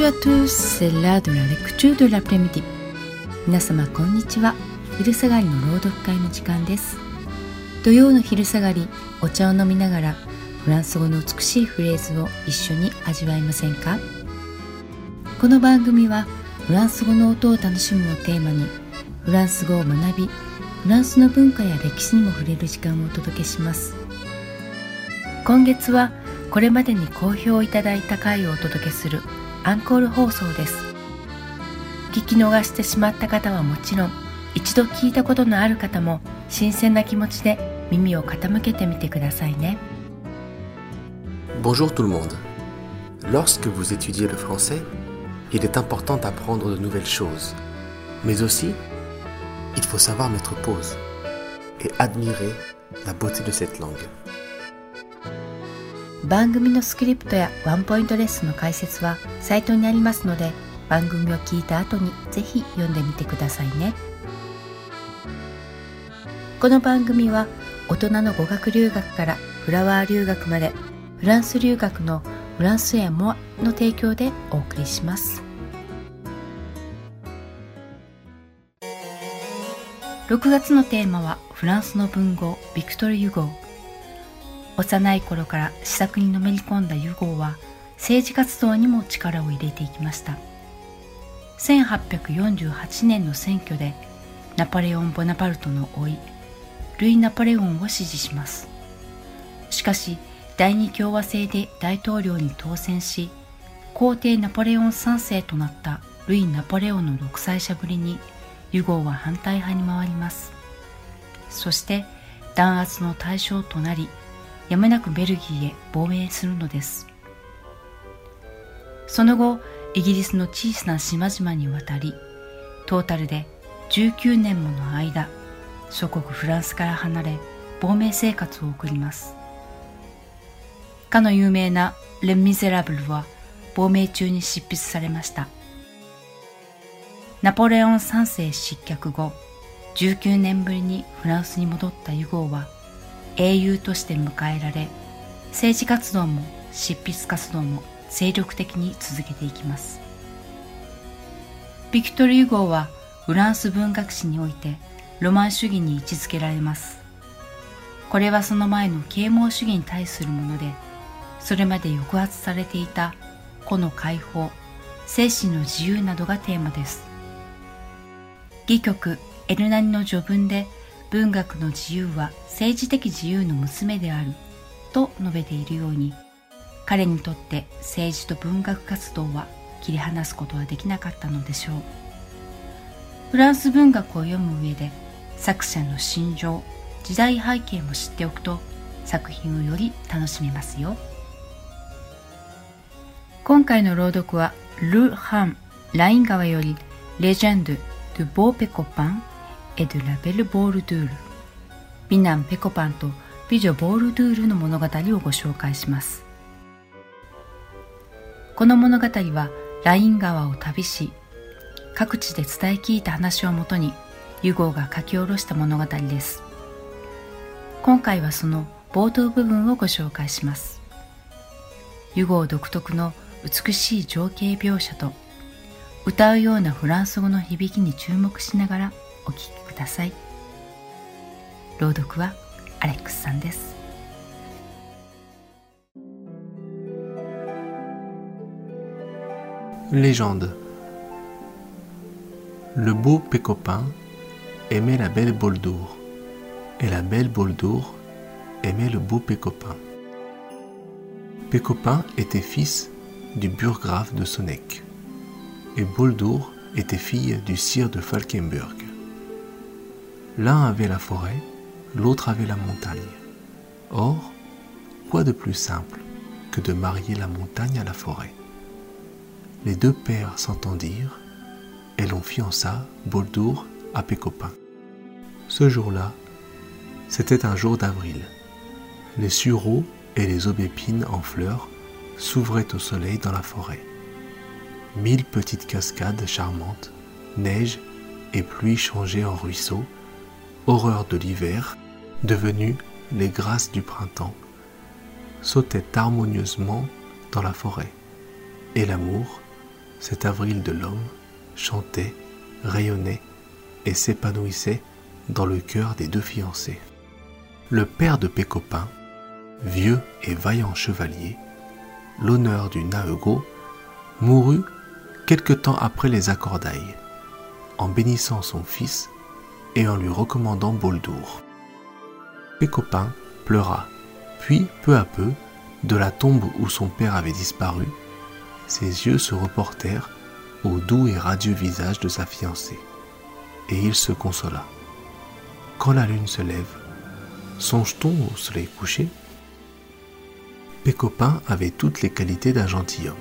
Bonjour à tous, c'est l'heure de la lecture de l'après-midi. 皆様こんにちは。昼下がりの朗読会の時間です。土曜の昼下がりお茶を飲みながらフランス語の美しいフレーズを一緒に味わいませんか？この番組はフランス語の音を楽しむをテーマにフランス語を学びフランスの文化や歴史にも触れる時間をお届けします。今月はこれまでに好評いただいた回をお届けする アンコール放送です聞き逃してしまった方はもちろん一度聞いたことのある方も新鮮な気持ちで耳を傾けてみてくださいね Bonjour tout le monde. Lorsque vous étudiez le français, il est important d'apprendre de nouvelles choses. Mais aussi, il faut savoir mettre pause et admirer la beauté de cette langue. 番組のスクリプトやワンポイントレッスンの解説はサイトにありますので番組を聞いた後にぜひ読んでみてくださいね。この番組は大人の語学留学からフラワー留学までフランス留学のフランスやモアの提供でお送りします。6月のテーマはフランスの文豪ビクトル・ユゴー。幼い頃から試作にのめり込んだユゴーは政治活動にも力を入れていきました。1848年の選挙でナポレオン・ボナパルトの甥ルイ・ナポレオンを支持します。しかし第二共和制で大統領に当選し皇帝ナポレオン3世となったルイ・ナポレオンの独裁者ぶりにユゴーは反対派に回ります。そして弾圧の対象となりやむなくベルギーへ亡命するのです。その後イギリスの小さな島々に渡りトータルで19年もの間祖国フランスから離れ亡命生活を送ります。かの有名な「レ・ミゼラブル」は亡命中に執筆されました。ナポレオン3世失脚後19年ぶりにフランスに戻ったユゴーは英雄として迎えられ政治活動も執筆活動も精力的に続けていきます。ビクトル・ユゴーはフランス文学史においてロマン主義に位置づけられます。これはその前の啓蒙主義に対するものでそれまで抑圧されていた個の解放精神の自由などがテーマです。戯曲エルナニの序文で文学の自由は政治的自由の娘であると述べているように彼にとって政治と文学活動は切り離すことはできなかったのでしょう。フランス文学を読む上で作者の心情時代背景も知っておくと作品をより楽しめますよ。今回の朗読はル・ハン・ライン川よりレジェンド・ドゥ・ボー・ペコパンエド・ラベル・ボールドゥール美男ペコパンと美女ボールドゥールの物語をご紹介しますこの物語はライン川を旅し各地で伝え聞いた話をもとにユゴーが書き下ろした物語です今回はその冒頭部分をご紹介しますユゴー独特の美しい情景描写と歌うようなフランス語の響きに注目しながら お聴きください朗読はアレックスさんです Légende Le beau Pécopin aimait la belle Boldour, et la belle Boldour aimait le beau Pécopin. Pécopin était fils du burgrave de Sonnec, et Boldour était fille du sire de Falkenburg. L'un avait la forêt, l'autre avait la montagne. Or, quoi de plus simple que de marier la montagne à la forêt? Les deux pères s'entendirent et l'on fiança Boldour à Pécopin. Ce jour-là, c'était un jour d'avril. Les sureaux et les aubépines en fleurs s'ouvraient au soleil dans la forêt. Mille petites cascades charmantes, neige et pluie changées en ruisseaux, horreur de l'hiver, devenues les grâces du printemps, sautaient harmonieusement dans la forêt, et l'amour, cet avril de l'homme chantait, rayonnait et s'épanouissait dans le cœur des deux fiancés. Le père de Pécopin, vieux et vaillant chevalier, l'honneur du Naego, mourut quelque temps après les accordailles, en bénissant son fils et en lui recommandant Boldour. Pécopin pleura, puis peu à peu, de la tombe où son père avait disparu, ses yeux se reportèrent au doux et radieux visage de sa fiancée, et il se consola. Quand la lune se lève, songe-t-on au soleil couché? Pécopin avait toutes les qualités d'un gentilhomme,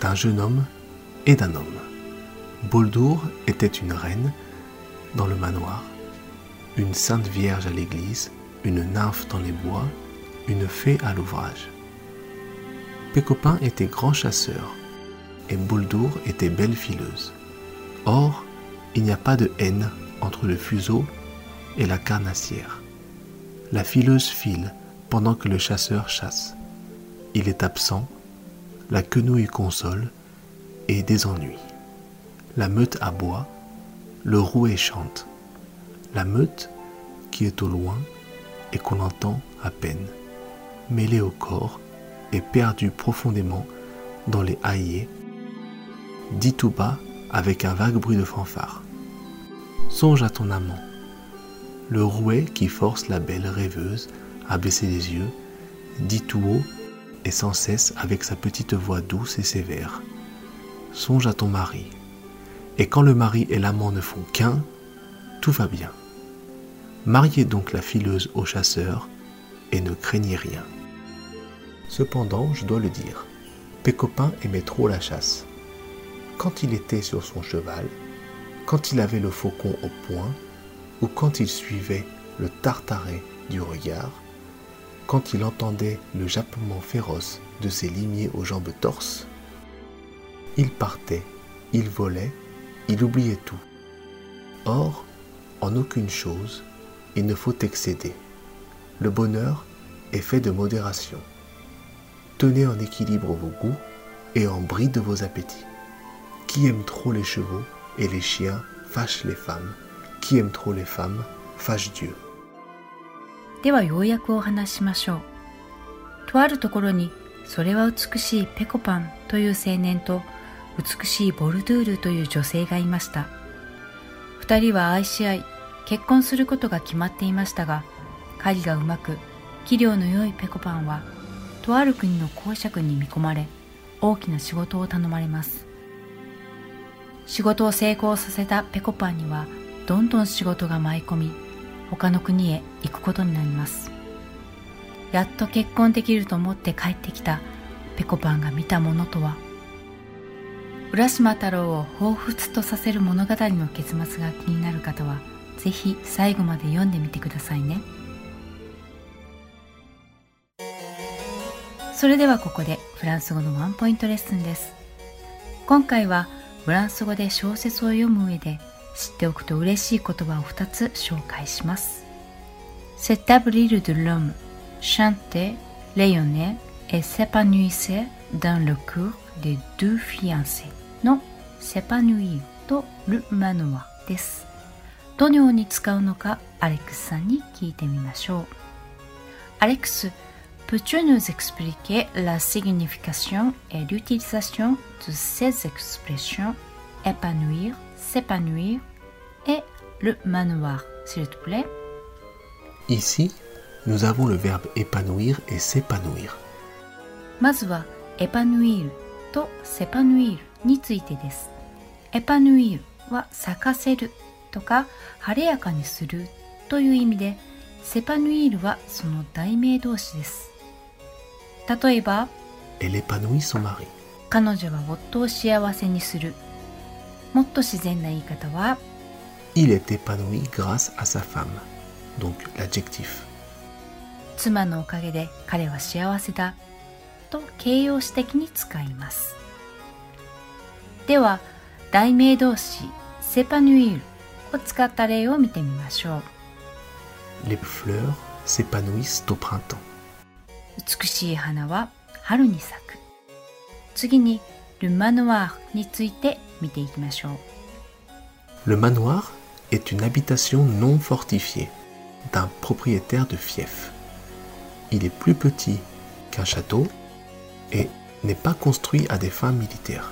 d'un jeune homme et d'un homme. Boldour était une reine dans le manoir, une sainte vierge à l'église, une nymphe dans les bois, une fée à l'ouvrage. Pécopin était grand chasseur et Boldour était belle fileuse. Or, il n'y a pas de haine entre le fuseau et la carnassière. La fileuse file pendant que le chasseur chasse. Il est absent, la quenouille console et désennuie. La meute aboie, le rouet chante. La meute, qui est au loin et qu'on entend à peine, mêlée au corps et perdue profondément dans les haillers, dit tout bas avec un vague bruit de fanfare. Songe à ton amant, le rouet qui force la belle rêveuse à baisser les yeux, dit tout haut et sans cesse avec sa petite voix douce et sévère. Songe à ton mari, et quand le mari et l'amant ne font qu'un, tout va bien. Mariez donc la fileuse au chasseur et ne craignez rien. Cependant, je dois le dire, Pécopin aimait trop la chasse. Quand il était sur son cheval, quand il avait le faucon au poing, ou quand il suivait le tartaret du regard, quand il entendait le jappement féroce de ses limiers aux jambes torses, il partait, il volait, il oubliait tout. Or, en aucune chose, il ne faut excéder. Le bonheur est fait de modération. Tenez en équilibre vos goûts et en bride vos appétits. Qui aime trop les chevaux et les chiens fâche les femmes. Qui aime trop les femmes fâche Dieu. ではようやくお話しましょう。とあるところに、それは美しいペコパンという青年と、 美しいボルドゥールという女性がいました。二人は愛し合い、結婚することが決まっていましたが、狩りがうまく、器量の良いペコパンは、とある国の公爵に見込まれ、大きな仕事を頼まれます。仕事を成功させたペコパンには、どんどん仕事が舞い込み、他の国へ行くことになりますやっと結婚できると思って帰ってきたペコパンが見たものとは？浦島太郎を彷彿とさせる物語の結末が気になる方はぜひ最後まで読んでみてくださいね。それではここでフランス語のワンポイントレッスンです。今回はフランス語で小説を読む上で知っておくと嬉しい言葉を2つ紹介します。Cet avril de l'homme chantait, rayonnait et s'épanouissait dans le cœur des deux fiancés. の s'épanouir と le manoir です。どのように使うのかアレックスさんに聞いてみましょう。アレックス、peux-tu nous expliquer la signification et l'utilisation de ces expressions épanouir, s'épanouir et le manoir, s'il te plaît. Ici, nous avons le verbe épanouir et s'épanouir. まずは épanouir と s'épanouir についてです。épanouir は咲かせるとか晴れやかにするという意味で、s'épanouir はその代名動詞です。例えば.彼女は夫を幸せにする。もっと自然な言い方は、Il est épanoui grâce à sa femme. Donc l'adjectif. 妻のおかげで彼は幸せだと形容詞的に使います。では、題名動詞セパヌイルを使った例を見てみましょう。Les fleurs s'épanouissent au printemps. 美しい花は春に咲く。次に、 ルマノワーについて見ていきましょう。Le manoir est une habitation non fortifiée d'un propriétaire de fief. Il est plus petit qu'un château et n'est pas construit à des fins militaires.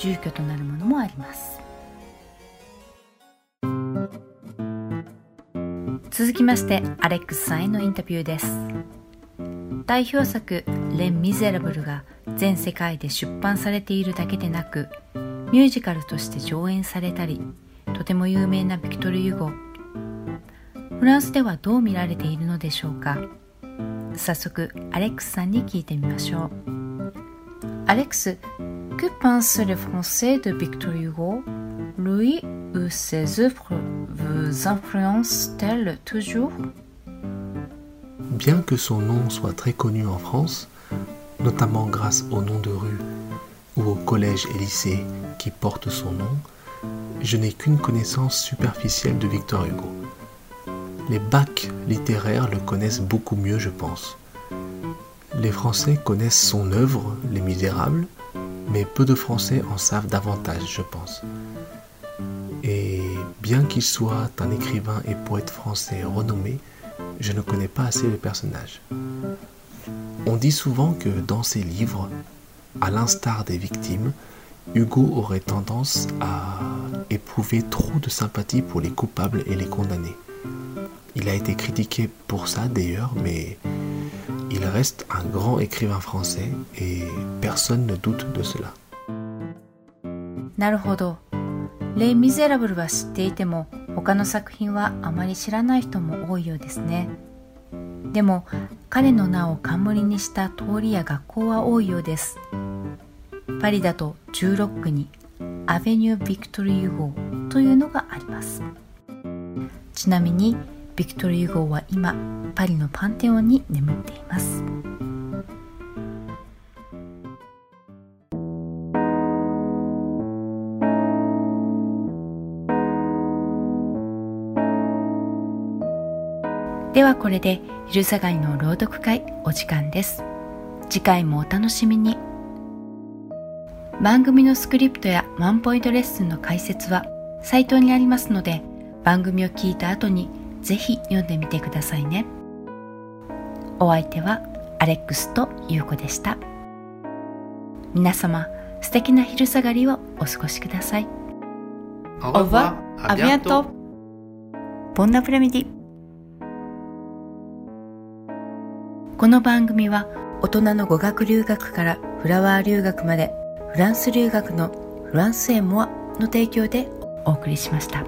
住居となるものもあります。続きましてアレックスさんへのインタビューです。代表作「レン・ミゼラブル」が全世界で出版されているだけでなくミュージカルとして上演されたりとても有名なビクトル・ユゴ。フランスではどう見られているのでしょうか。早速アレックスさんに聞いてみましょう。アレックス Que pensent les Français de Victor Hugo Lui ou ses œuvres vous influencent-elles toujours? Bien que son nom soit très connu en France, notamment grâce au nom de rue ou au collège et lycée qui portent son nom, je n'ai qu'une connaissance superficielle de Victor Hugo. Les bacs littéraires le connaissent beaucoup mieux, je pense. Les Français connaissent son œuvre, Les Misérables, mais peu de Français en savent davantage, je pense. Et bien qu'il soit un écrivain et poète français renommé, je ne connais pas assez le personnage. On dit souvent que dans ses livres, à l'instar des victimes, Hugo aurait tendance à éprouver trop de sympathie pour les coupables et les condamnés. Il a été critiqué pour ça d'ailleurs, mais il reste un grand écrivain français et personne ne doute de cela. なるほど。レ・ミゼラブルは知っていても他の作品はあまり知らない人も多いようですね。でも彼の名を冠にした通りや学校は多いようです。パリだと16区にアベニュー・ビクトル・ユゴーというのがあります。ちなみにビクトル・ユゴーは今パリのパンテオンに眠っています。ではこれで昼下がりの朗読会お時間です。次回もお楽しみに。番組のスクリプトやワンポイントレッスンの解説はサイトにありますので番組を聞いた後にぜひ読んでみてくださいねお相手はアレックスとユうコでした皆様素敵な昼下がりをお過ごしください Au revoir, à bientôt. Bon après-midi. この番組は大人の語学留学からフラワー留学までフランス留学のフランスエモアの提供でお送りしました。